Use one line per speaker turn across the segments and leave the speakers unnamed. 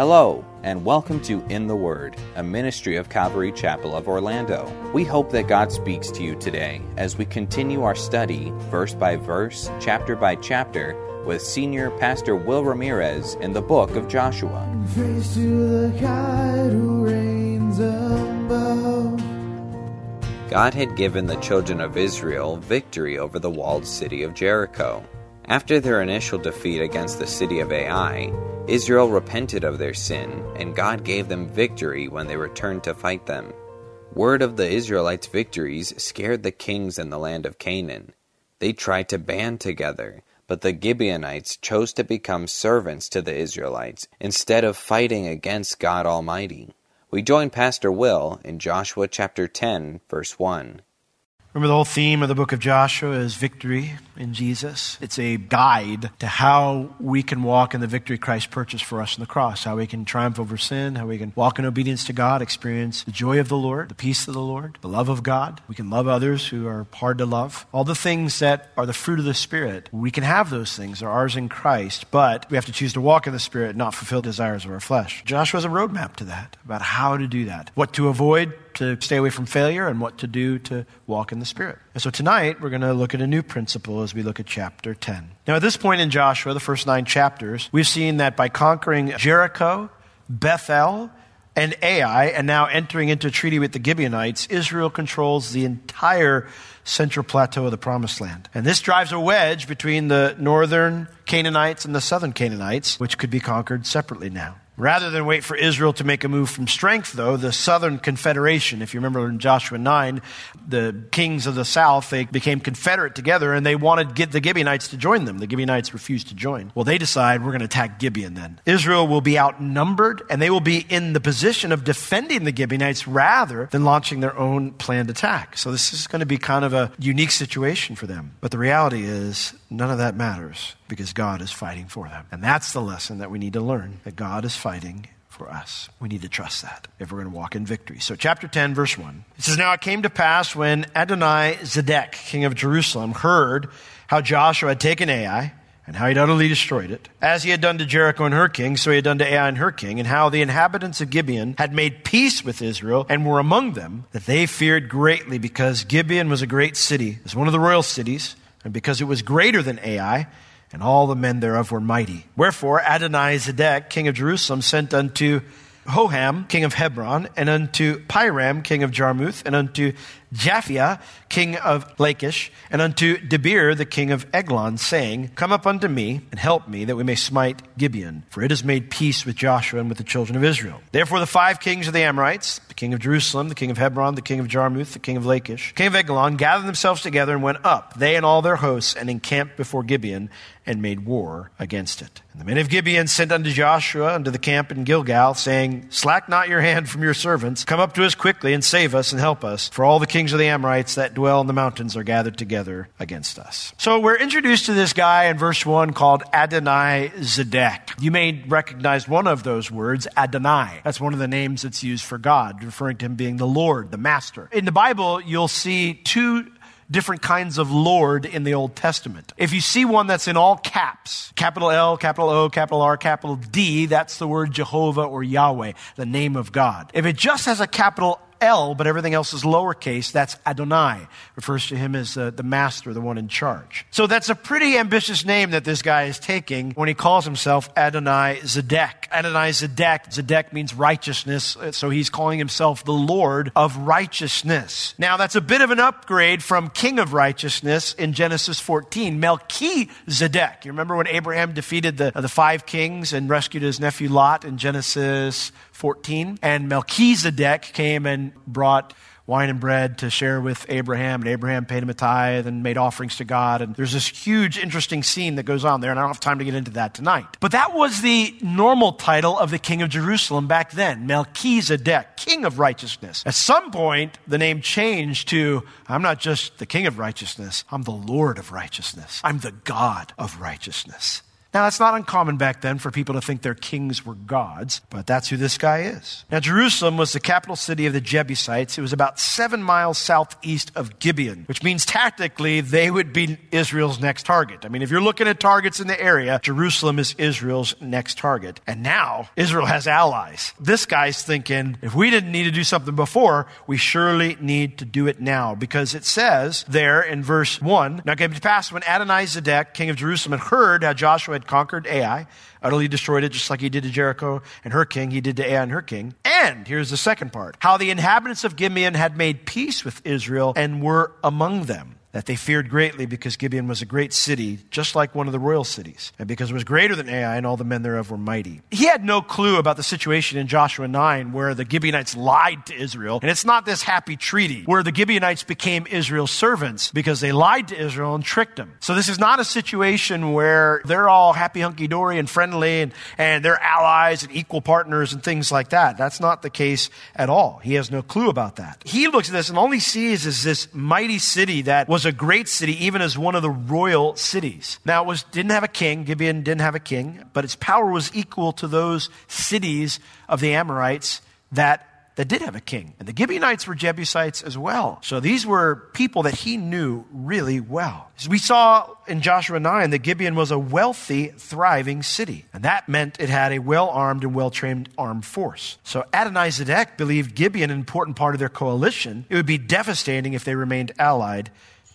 Hello, and welcome to In the Word, a ministry of Calvary Chapel of Orlando. We hope that God speaks to you today as we continue our study, verse by verse, chapter by chapter, with Senior Pastor Will Ramirez in the book of Joshua.
Praise to the God who reigns above.
God had given the children of Israel victory over the walled city of Jericho. After their initial defeat against the city of Ai, Israel repented of their sin, and God gave them victory when they returned to fight them. Word of the Israelites' victories scared the kings in the land of Canaan. They tried to band together, but the Gibeonites chose to become servants to the Israelites instead of fighting against God Almighty. We join Pastor Will in Joshua chapter 10, verse 1.
Remember, the whole theme of the book of Joshua is victory in Jesus. It's a guide to how we can walk in the victory Christ purchased for us on the cross, how we can triumph over sin, how we can walk in obedience to God, experience the joy of the Lord, the peace of the Lord, the love of God. We can love others who are hard to love. All the things that are the fruit of the Spirit, we can have those things. They're ours in Christ, but we have to choose to walk in the Spirit, not fulfill desires of our flesh. Joshua's a roadmap to that, about how to do that, what to avoid, to stay away from failure and what to do to walk in the Spirit. And so tonight we're going to look at a new principle as we look at chapter 10. Now, at this point in Joshua, the first nine chapters, we've seen that by conquering Jericho, Bethel, and Ai, and now entering into a treaty with the Gibeonites, Israel controls the entire central plateau of the Promised Land. And this drives a wedge between the northern Canaanites and the southern Canaanites, which could be conquered separately now. Rather than wait for Israel to make a move from strength, though, the southern confederation, if you remember in Joshua 9, the kings of the south, they became confederate together and they wanted the Gibeonites to join them. The Gibeonites refused to join. Well, they decide we're going to attack Gibeon then. Israel will be outnumbered and they will be in the position of defending the Gibeonites rather than launching their own planned attack. So this is going to be kind of a unique situation for them. But the reality is, none of that matters because God is fighting for them. And that's the lesson that we need to learn that God is fighting for us. We need to trust that if we're going to walk in victory. So, chapter 10, verse 1. It says, Now it came to pass when Adonai Zedek, king of Jerusalem, heard how Joshua had taken Ai and how he'd utterly destroyed it, as he had done to Jericho and her king, so he had done to Ai and her king, and how the inhabitants of Gibeon had made peace with Israel and were among them, that they feared greatly because Gibeon was a great city, it was one of the royal cities, and because it was greater than Ai, and all the men thereof were mighty. Wherefore Adonai Zedek, king of Jerusalem, sent unto Hoham, king of Hebron, and unto Piram, king of Jarmuth, and unto Japhia, king of Lachish, and unto Debir, the king of Eglon, saying, Come up unto me, and help me, that we may smite Gibeon. For it has made peace with Joshua and with the children of Israel. Therefore the five kings of the Amorites, the king of Jerusalem, the king of Hebron, the king of Jarmuth, the king of Lachish, king of Eglon, gathered themselves together and went up, they and all their hosts, and encamped before Gibeon, and made war against it. And the men of Gibeon sent unto Joshua unto the camp in Gilgal, saying, Slack not your hand from your servants, come up to us quickly, and save us, and help us, for all the kings of the Amorites that dwell in the mountains are gathered together against us. So we're introduced to this guy in verse 1 called Adonai Zedek. You may recognize one of those words, Adonai. That's one of the names that's used for God, referring to him being the Lord, the Master. In the Bible, you'll see two different kinds of Lord in the Old Testament. If you see one that's in all caps, capital L, capital O, capital R, capital D, that's the word Jehovah or Yahweh, the name of God. If it just has a capital L, but everything else is lowercase, that's Adonai. Refers to him as uh, the master, the one in charge. So that's a pretty ambitious name that this guy is taking when he calls himself Adonai Zedek. Adonai Zedek, Zedek means righteousness, uh, so he's calling himself the Lord of righteousness. Now that's a bit of an upgrade from King of righteousness in Genesis 14, Melchizedek. You remember when Abraham defeated the, the five kings and rescued his nephew Lot in Genesis 14? And Melchizedek came and brought wine and bread to share with Abraham, and Abraham paid him a tithe and made offerings to God. And there's this huge, interesting scene that goes on there, and I don't have time to get into that tonight. But that was the normal title of the king of Jerusalem back then Melchizedek, king of righteousness. At some point, the name changed to I'm not just the king of righteousness, I'm the Lord of righteousness, I'm the God of righteousness. Now, that's not uncommon back then for people to think their kings were gods, but that's who this guy is. Now, Jerusalem was the capital city of the Jebusites. It was about seven miles southeast of Gibeon, which means tactically they would be Israel's next target. I mean, if you're looking at targets in the area, Jerusalem is Israel's next target. And now Israel has allies. This guy's thinking, if we didn't need to do something before, we surely need to do it now. Because it says there in verse 1 Now it came to pass when Adonizedek, king of Jerusalem, had heard how Joshua had conquered Ai, utterly destroyed it, just like he did to Jericho and her king, he did to Ai and her king. And here's the second part. How the inhabitants of Gibeon had made peace with Israel and were among them that they feared greatly because Gibeon was a great city, just like one of the royal cities, and because it was greater than Ai, and all the men thereof were mighty. He had no clue about the situation in Joshua 9 where the Gibeonites lied to Israel, and it's not this happy treaty where the Gibeonites became Israel's servants because they lied to Israel and tricked them. So this is not a situation where they're all happy hunky dory and friendly and, and they're allies and equal partners and things like that. That's not the case at all. He has no clue about that. He looks at this and all he sees is this mighty city that was was a great city, even as one of the royal cities. Now, it was, didn't have a king. Gibeon didn't have a king, but its power was equal to those cities of the Amorites that that did have a king. And the Gibeonites were Jebusites as well. So these were people that he knew really well. As we saw in Joshua 9 that Gibeon was a wealthy, thriving city. And that meant it had a well armed and well trained armed force. So Adonizedek believed Gibeon an important part of their coalition. It would be devastating if they remained allied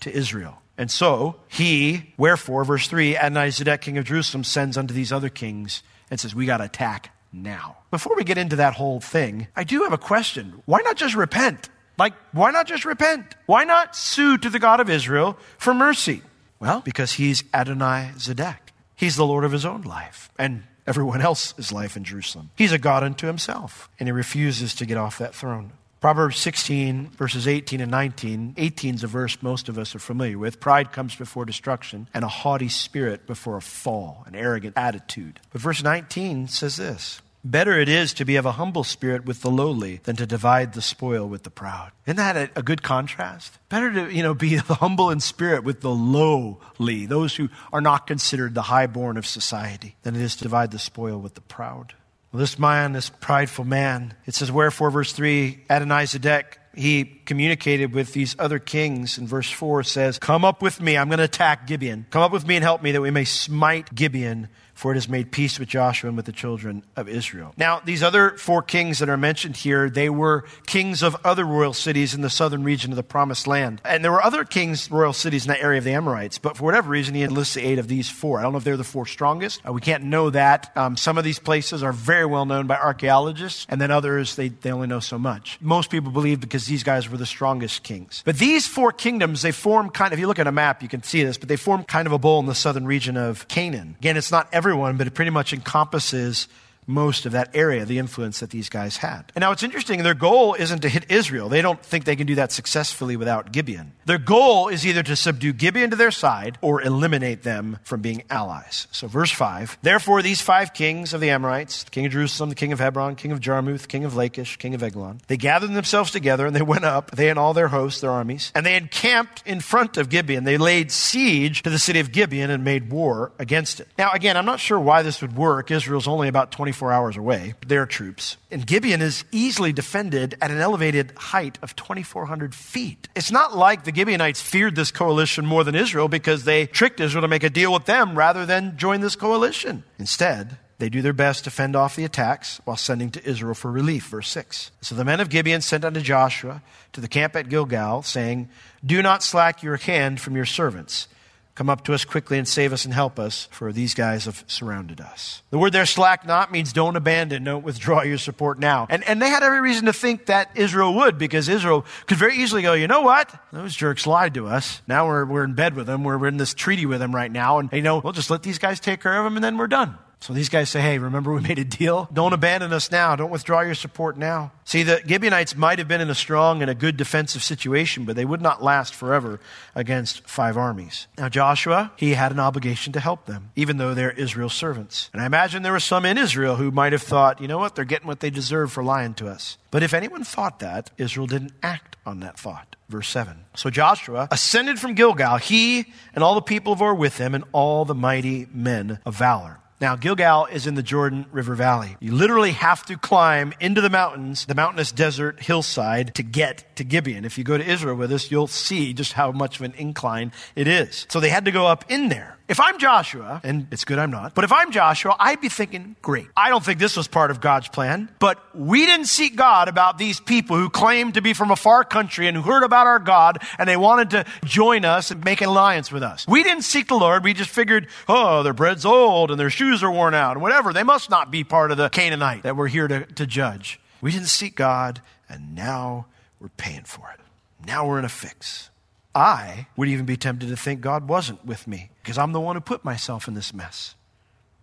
to Israel. And so he, wherefore, verse 3, Adonizedek, king of Jerusalem, sends unto these other kings and says, We got to attack now. Before we get into that whole thing, I do have a question. Why not just repent? Like, why not just repent? Why not sue to the God of Israel for mercy? Well, because he's Adonai Zedek. He's the Lord of his own life and everyone else's life in Jerusalem. He's a God unto himself, and he refuses to get off that throne. Proverbs 16, verses 18 and 19. 18 is a verse most of us are familiar with. Pride comes before destruction, and a haughty spirit before a fall, an arrogant attitude. But verse 19 says this Better it is to be of a humble spirit with the lowly than to divide the spoil with the proud. Isn't that a, a, good contrast? Better to, you know, be humble in spirit with the lowly, those who are not considered the highborn of society, than it is to divide the spoil with the proud. Well, this man, this prideful man, it says, Wherefore, verse 3, Adonizedek, he communicated with these other kings. And verse 4 says, Come up with me, I'm going to attack Gibeon. Come up with me and help me that we may smite Gibeon for it has made peace with Joshua and with the children of Israel. Now, these other four kings that are mentioned here, they were kings of other royal cities in the southern region of the promised land. And there were other kings, royal cities in that area of the Amorites, but for whatever reason, he enlists the eight of these four. I don't know if they're the four strongest. Uh, we can't know that. Um, some of these places are very well known by archaeologists, and then others, they, they only know so much. Most people believe because these guys were the strongest kings. But these four kingdoms, they form kind of, if you look at a map, you can see this, but they form kind of a bowl in the southern region of Canaan. Again, it's not every everyone, but it pretty much encompasses most of that area, the influence that these guys had. And now it's interesting, their goal isn't to hit Israel. They don't think they can do that successfully without Gibeon. Their goal is either to subdue Gibeon to their side or eliminate them from being allies. So, verse 5 Therefore, these five kings of the Amorites, the king of Jerusalem, the king of Hebron, king of Jarmuth, king of Lachish, king of Eglon, they gathered themselves together and they went up, they and all their hosts, their armies, and they encamped in front of Gibeon. They laid siege to the city of Gibeon and made war against it. Now, again, I'm not sure why this would work. Israel's only about 24 hours away, their troops. And Gibeon is easily defended at an elevated height of 2,400 feet. It's not like the Gibeonites feared this coalition more than Israel because they tricked Israel to make a deal with them rather than join this coalition. Instead, they do their best to fend off the attacks while sending to Israel for relief. Verse 6. So the men of Gibeon sent unto Joshua to the camp at Gilgal, saying, Do not slack your hand from your servants Come up to us quickly and save us and help us, for these guys have surrounded us. The word there, slack not, means don't abandon, don't withdraw your support now. And, and they had every reason to think that Israel would, because Israel could very easily go, you know what? Those jerks lied to us. Now we're, we're in bed with them. We're, we're in this treaty with them right now. And, you know, we'll just let these guys take care of them and then we're done. So these guys say, hey, remember we made a deal? Don't abandon us now. Don't withdraw your support now. See, the Gibeonites might have been in a strong and a good defensive situation, but they would not last forever against five armies. Now, Joshua, he had an obligation to help them, even though they're Israel's servants. And I imagine there were some in Israel who might have thought, you know what, they're getting what they deserve for lying to us. But if anyone thought that, Israel didn't act on that thought. Verse 7. So Joshua ascended from Gilgal, he and all the people who were with him, and all the mighty men of valor. Now, Gilgal is in the Jordan River Valley. You literally have to climb into the mountains, the mountainous desert hillside, to get to Gibeon. If you go to Israel with us, you'll see just how much of an incline it is. So they had to go up in there. If I'm Joshua, and it's good I'm not, but if I'm Joshua, I'd be thinking, great. I don't think this was part of God's plan, but we didn't seek God about these people who claimed to be from a far country and who heard about our God and they wanted to join us and make an alliance with us. We didn't seek the Lord. We just figured, oh, their bread's old and their shoes are worn out and whatever. They must not be part of the Canaanite that we're here to, to judge. We didn't seek God and now we're paying for it. Now we're in a fix. I would even be tempted to think God wasn't with me because I'm the one who put myself in this mess.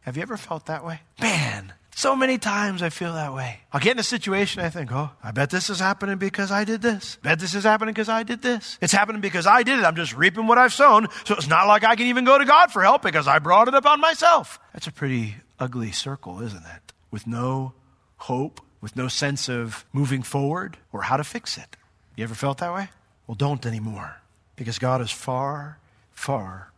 Have you ever felt that way? Man, so many times I feel that way. I'll get in a situation, I think, oh, I bet this is happening because I did this. Bet this is happening because I did this. It's happening because I did it. I'm just reaping what I've sown. So it's not like I can even go to God for help because I brought it upon myself. That's a pretty ugly circle, isn't it? With no hope, with no sense of moving forward or how to fix it. You ever felt that way? Well, don't anymore because God is far, far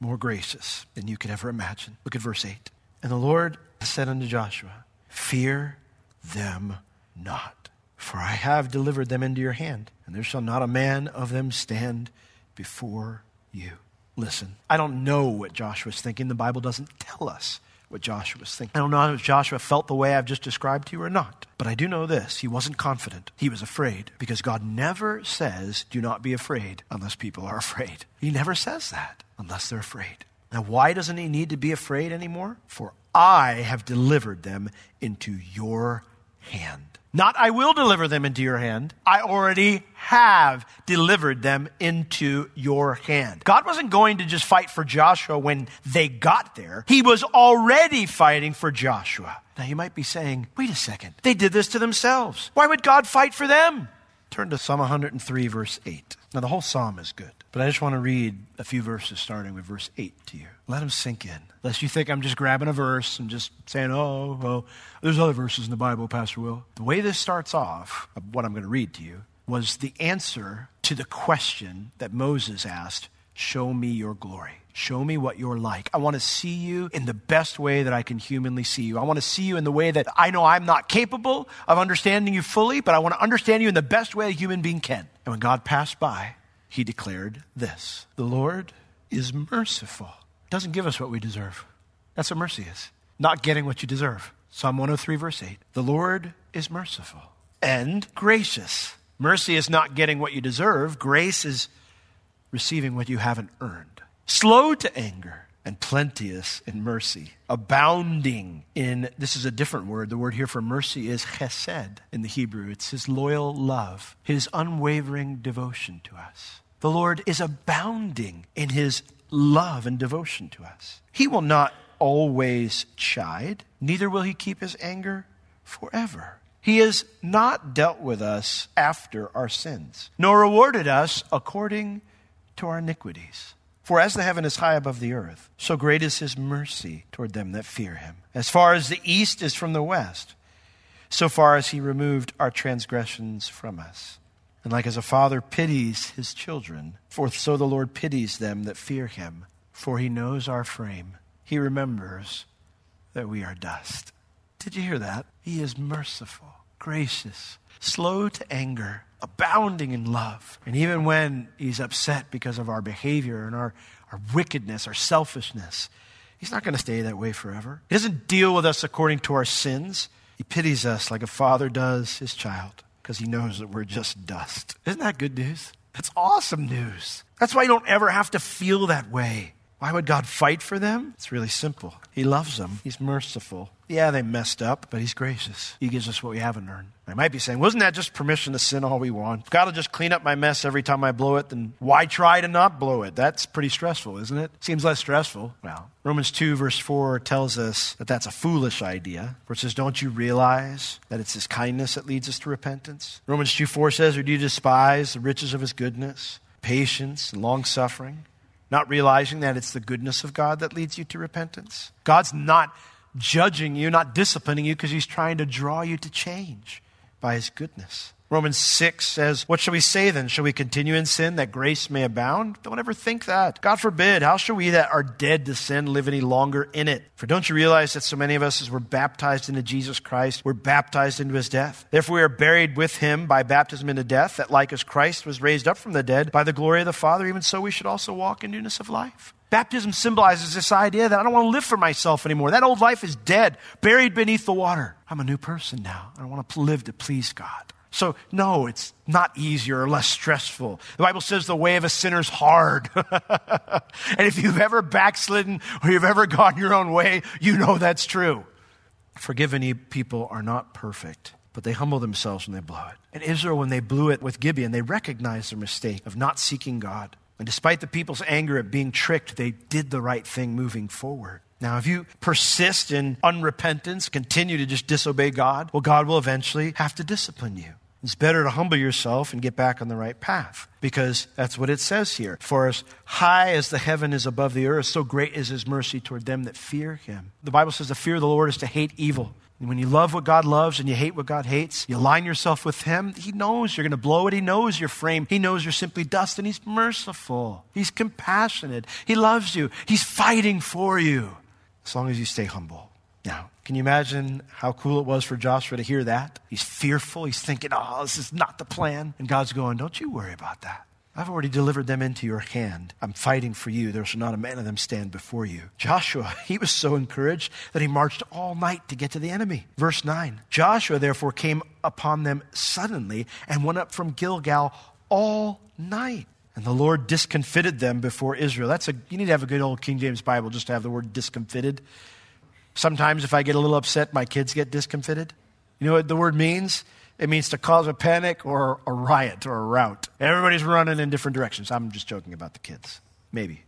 more gracious than you could ever imagine. Look at verse 8. And the Lord said unto Joshua, Fear them not, for I have delivered them into your hand, and there shall not a man of them stand before you. Listen, I don't know what Joshua's thinking. The Bible doesn't tell us what Joshua was thinking. I don't know if Joshua felt the way I've just described to you or not. But I do know this he wasn't confident. He was afraid because God never says, do not be afraid unless people are afraid. He never says that unless they're afraid. Now, why doesn't he need to be afraid anymore? For I have delivered them into your hand. Not, I will deliver them into your hand. I already have delivered them into your hand. God wasn't going to just fight for Joshua when they got there. He was already fighting for Joshua. Now you might be saying, wait a second. They did this to themselves. Why would God fight for them? Turn to Psalm 103, verse 8. Now, the whole psalm is good, but I just want to read a few verses starting with verse 8 to you. Let them sink in. Lest you think I'm just grabbing a verse and just saying, oh, well, there's other verses in the Bible, Pastor Will. The way this starts off, what I'm going to read to you, was the answer to the question that Moses asked Show me your glory. Show me what you're like. I want to see you in the best way that I can humanly see you. I want to see you in the way that I know I'm not capable of understanding you fully, but I want to understand you in the best way a human being can. And when God passed by, he declared this The Lord is merciful. Doesn't give us what we deserve. That's what mercy is. Not getting what you deserve. Psalm 103, verse 8. The Lord is merciful and gracious. Mercy is not getting what you deserve, grace is receiving what you haven't earned. Slow to anger and plenteous in mercy, abounding in, this is a different word. The word here for mercy is chesed in the Hebrew. It's his loyal love, his unwavering devotion to us. The Lord is abounding in his love and devotion to us. He will not always chide, neither will he keep his anger forever. He has not dealt with us after our sins, nor rewarded us according to our iniquities. For as the heaven is high above the earth, so great is his mercy toward them that fear him. As far as the east is from the west, so far as he removed our transgressions from us. And like as a father pities his children, for so the Lord pities them that fear him. For he knows our frame. He remembers that we are dust. Did you hear that? He is merciful, gracious, slow to anger, abounding in love. And even when he's upset because of our behavior and our, our wickedness, our selfishness, he's not going to stay that way forever. He doesn't deal with us according to our sins. He pities us like a father does his child because he knows that we're just dust. Isn't that good news? That's awesome news. That's why you don't ever have to feel that way. Why would God fight for them? It's really simple. He loves them, He's merciful. Yeah, they messed up, but He's gracious. He gives us what we haven't earned. I might be saying, wasn't that just permission to sin all we want? If God will just clean up my mess every time I blow it, then why try to not blow it? That's pretty stressful, isn't it? Seems less stressful. Well, Romans 2, verse 4 tells us that that's a foolish idea, where it says, Don't you realize that it's His kindness that leads us to repentance? Romans 2, 4 says, Or do you despise the riches of His goodness, patience, and long suffering? Not realizing that it's the goodness of God that leads you to repentance. God's not judging you, not disciplining you, because He's trying to draw you to change by His goodness. Romans 6 says, What shall we say then? Shall we continue in sin that grace may abound? Don't ever think that. God forbid. How shall we that are dead to sin live any longer in it? For don't you realize that so many of us, as we're baptized into Jesus Christ, we're baptized into his death? Therefore, we are buried with him by baptism into death, that like as Christ was raised up from the dead by the glory of the Father, even so we should also walk in newness of life. Baptism symbolizes this idea that I don't want to live for myself anymore. That old life is dead, buried beneath the water. I'm a new person now. I want to live to please God. So, no, it's not easier or less stressful. The Bible says the way of a sinner is hard. and if you've ever backslidden or you've ever gone your own way, you know that's true. Forgiven people are not perfect, but they humble themselves when they blow it. And Israel, when they blew it with Gibeon, they recognized their mistake of not seeking God. And despite the people's anger at being tricked, they did the right thing moving forward. Now, if you persist in unrepentance, continue to just disobey God, well, God will eventually have to discipline you. It's better to humble yourself and get back on the right path because that's what it says here. For as high as the heaven is above the earth, so great is his mercy toward them that fear him. The Bible says the fear of the Lord is to hate evil. When you love what God loves and you hate what God hates, you align yourself with Him. He knows you're going to blow it. He knows your frame. He knows you're simply dust, and He's merciful. He's compassionate. He loves you. He's fighting for you as long as you stay humble. Now, can you imagine how cool it was for Joshua to hear that? He's fearful. He's thinking, oh, this is not the plan. And God's going, don't you worry about that. I've already delivered them into your hand. I'm fighting for you. There shall not a man of them stand before you. Joshua, he was so encouraged that he marched all night to get to the enemy. Verse 9 Joshua therefore came upon them suddenly and went up from Gilgal all night. And the Lord discomfited them before Israel. That's a, you need to have a good old King James Bible just to have the word discomfited. Sometimes if I get a little upset, my kids get discomfited. You know what the word means? It means to cause a panic or a riot or a rout. Everybody's running in different directions. I'm just joking about the kids. Maybe.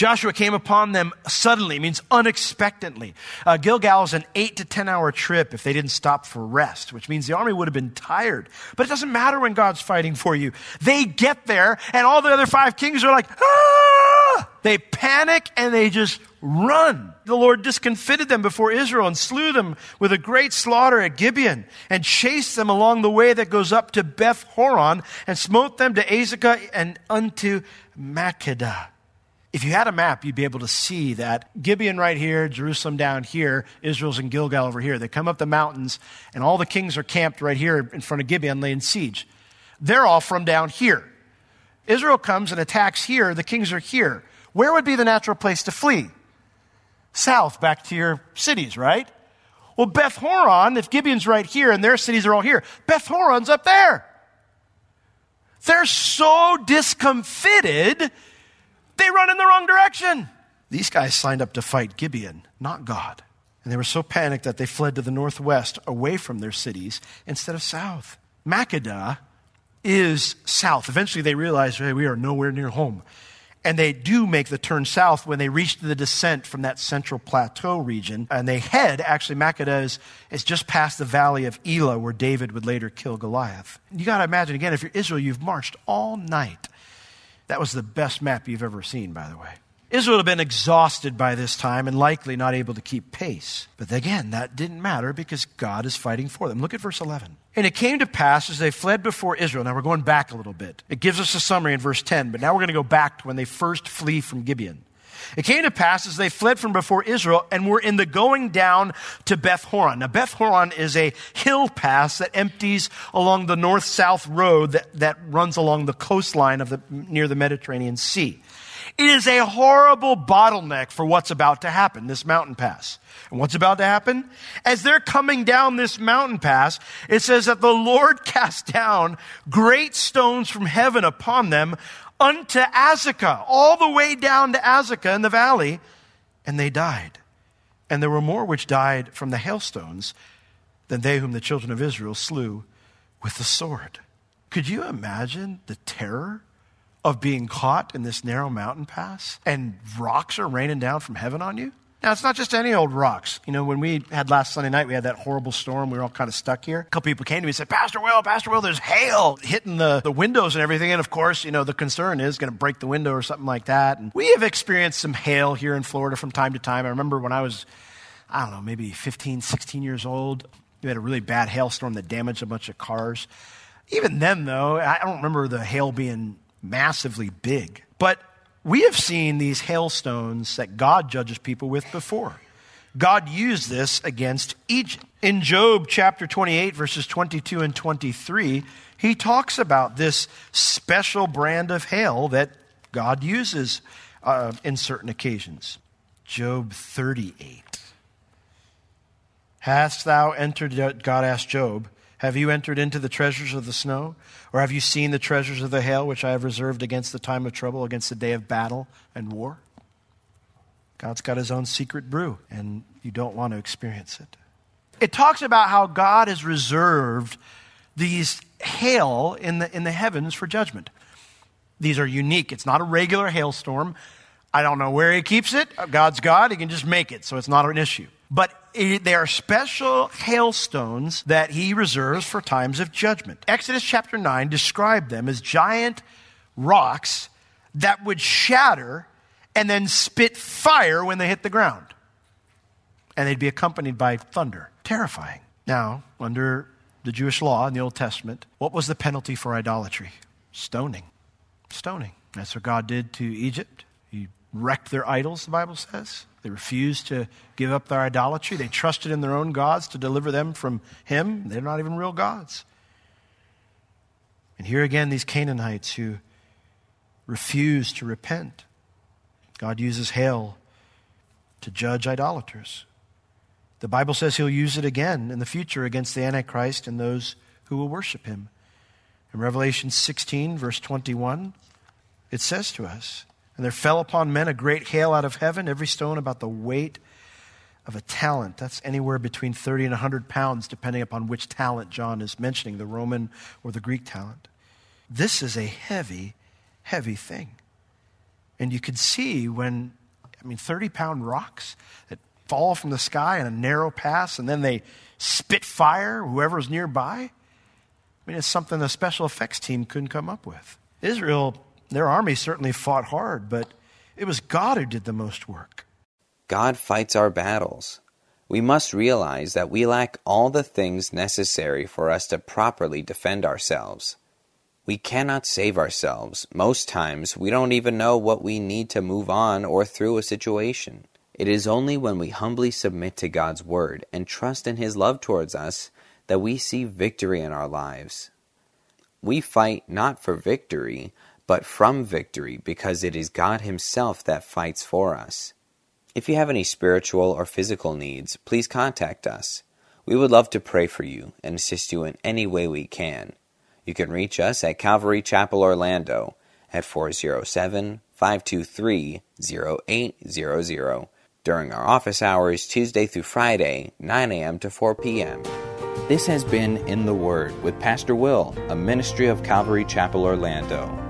Joshua came upon them suddenly, means unexpectedly. Uh, Gilgal is an eight to 10 hour trip if they didn't stop for rest, which means the army would have been tired. But it doesn't matter when God's fighting for you. They get there, and all the other five kings are like, ah! They panic and they just run. The Lord discomfited them before Israel and slew them with a great slaughter at Gibeon and chased them along the way that goes up to Beth Horon and smote them to Azekah and unto Makkedah. If you had a map, you'd be able to see that Gibeon right here, Jerusalem down here, Israel's in Gilgal over here. They come up the mountains, and all the kings are camped right here in front of Gibeon, laying siege. They're all from down here. Israel comes and attacks here, the kings are here. Where would be the natural place to flee? South, back to your cities, right? Well, Beth Horon, if Gibeon's right here and their cities are all here, Beth Horon's up there. They're so discomfited they run in the wrong direction. These guys signed up to fight Gibeon, not God. And they were so panicked that they fled to the northwest away from their cities instead of south. Makkedah is south. Eventually they realize, hey, we are nowhere near home. And they do make the turn south when they reach the descent from that central plateau region. And they head, actually, Makkedah is, is just past the valley of Elah, where David would later kill Goliath. You got to imagine, again, if you're Israel, you've marched all night that was the best map you've ever seen, by the way. Israel had been exhausted by this time and likely not able to keep pace. But again, that didn't matter because God is fighting for them. Look at verse 11. And it came to pass as they fled before Israel. Now we're going back a little bit. It gives us a summary in verse 10, but now we're going to go back to when they first flee from Gibeon. It came to pass as they fled from before Israel and were in the going down to Beth Horon. Now, Beth Horon is a hill pass that empties along the north south road that, that runs along the coastline of the, near the Mediterranean Sea. It is a horrible bottleneck for what's about to happen, this mountain pass. And what's about to happen? As they're coming down this mountain pass, it says that the Lord cast down great stones from heaven upon them unto Azekah, all the way down to Azekah in the valley, and they died. And there were more which died from the hailstones than they whom the children of Israel slew with the sword. Could you imagine the terror of being caught in this narrow mountain pass and rocks are raining down from heaven on you? Now, it's not just any old rocks. You know, when we had last Sunday night, we had that horrible storm. We were all kind of stuck here. A couple people came to me and said, Pastor Will, Pastor Will, there's hail hitting the, the windows and everything. And of course, you know, the concern is going to break the window or something like that. And we have experienced some hail here in Florida from time to time. I remember when I was, I don't know, maybe 15, 16 years old, we had a really bad hailstorm that damaged a bunch of cars. Even then, though, I don't remember the hail being massively big. But we have seen these hailstones that God judges people with before. God used this against Egypt. In Job chapter 28, verses 22 and 23, he talks about this special brand of hail that God uses uh, in certain occasions. Job 38. Hast thou entered, God asked Job, have you entered into the treasures of the snow? Or have you seen the treasures of the hail, which I have reserved against the time of trouble, against the day of battle and war? God's got his own secret brew, and you don't want to experience it. It talks about how God has reserved these hail in the, in the heavens for judgment. These are unique. It's not a regular hailstorm. I don't know where he keeps it. God's God. He can just make it, so it's not an issue. But they are special hailstones that he reserves for times of judgment. Exodus chapter 9 described them as giant rocks that would shatter and then spit fire when they hit the ground. And they'd be accompanied by thunder. Terrifying. Now, under the Jewish law in the Old Testament, what was the penalty for idolatry? Stoning. Stoning. That's what God did to Egypt. Wrecked their idols, the Bible says. They refused to give up their idolatry. They trusted in their own gods to deliver them from Him. They're not even real gods. And here again, these Canaanites who refuse to repent. God uses hail to judge idolaters. The Bible says He'll use it again in the future against the Antichrist and those who will worship Him. In Revelation 16, verse 21, it says to us, and there fell upon men a great hail out of heaven, every stone about the weight of a talent. That's anywhere between 30 and 100 pounds, depending upon which talent John is mentioning, the Roman or the Greek talent. This is a heavy, heavy thing. And you could see when, I mean, 30 pound rocks that fall from the sky in a narrow pass and then they spit fire, whoever's nearby. I mean, it's something the special effects team couldn't come up with. Israel their army certainly fought hard, but it was God who did the most work.
God fights our battles. We must realize that we lack all the things necessary for us to properly defend ourselves. We cannot save ourselves. Most times, we don't even know what we need to move on or through a situation. It is only when we humbly submit to God's Word and trust in His love towards us that we see victory in our lives. We fight not for victory, but from victory because it is God Himself that fights for us. If you have any spiritual or physical needs, please contact us. We would love to pray for you and assist you in any way we can. You can reach us at Calvary Chapel Orlando at 407 523 0800 during our office hours Tuesday through Friday, 9 a.m. to 4 p.m. This has been In the Word with Pastor Will, a ministry of Calvary Chapel Orlando.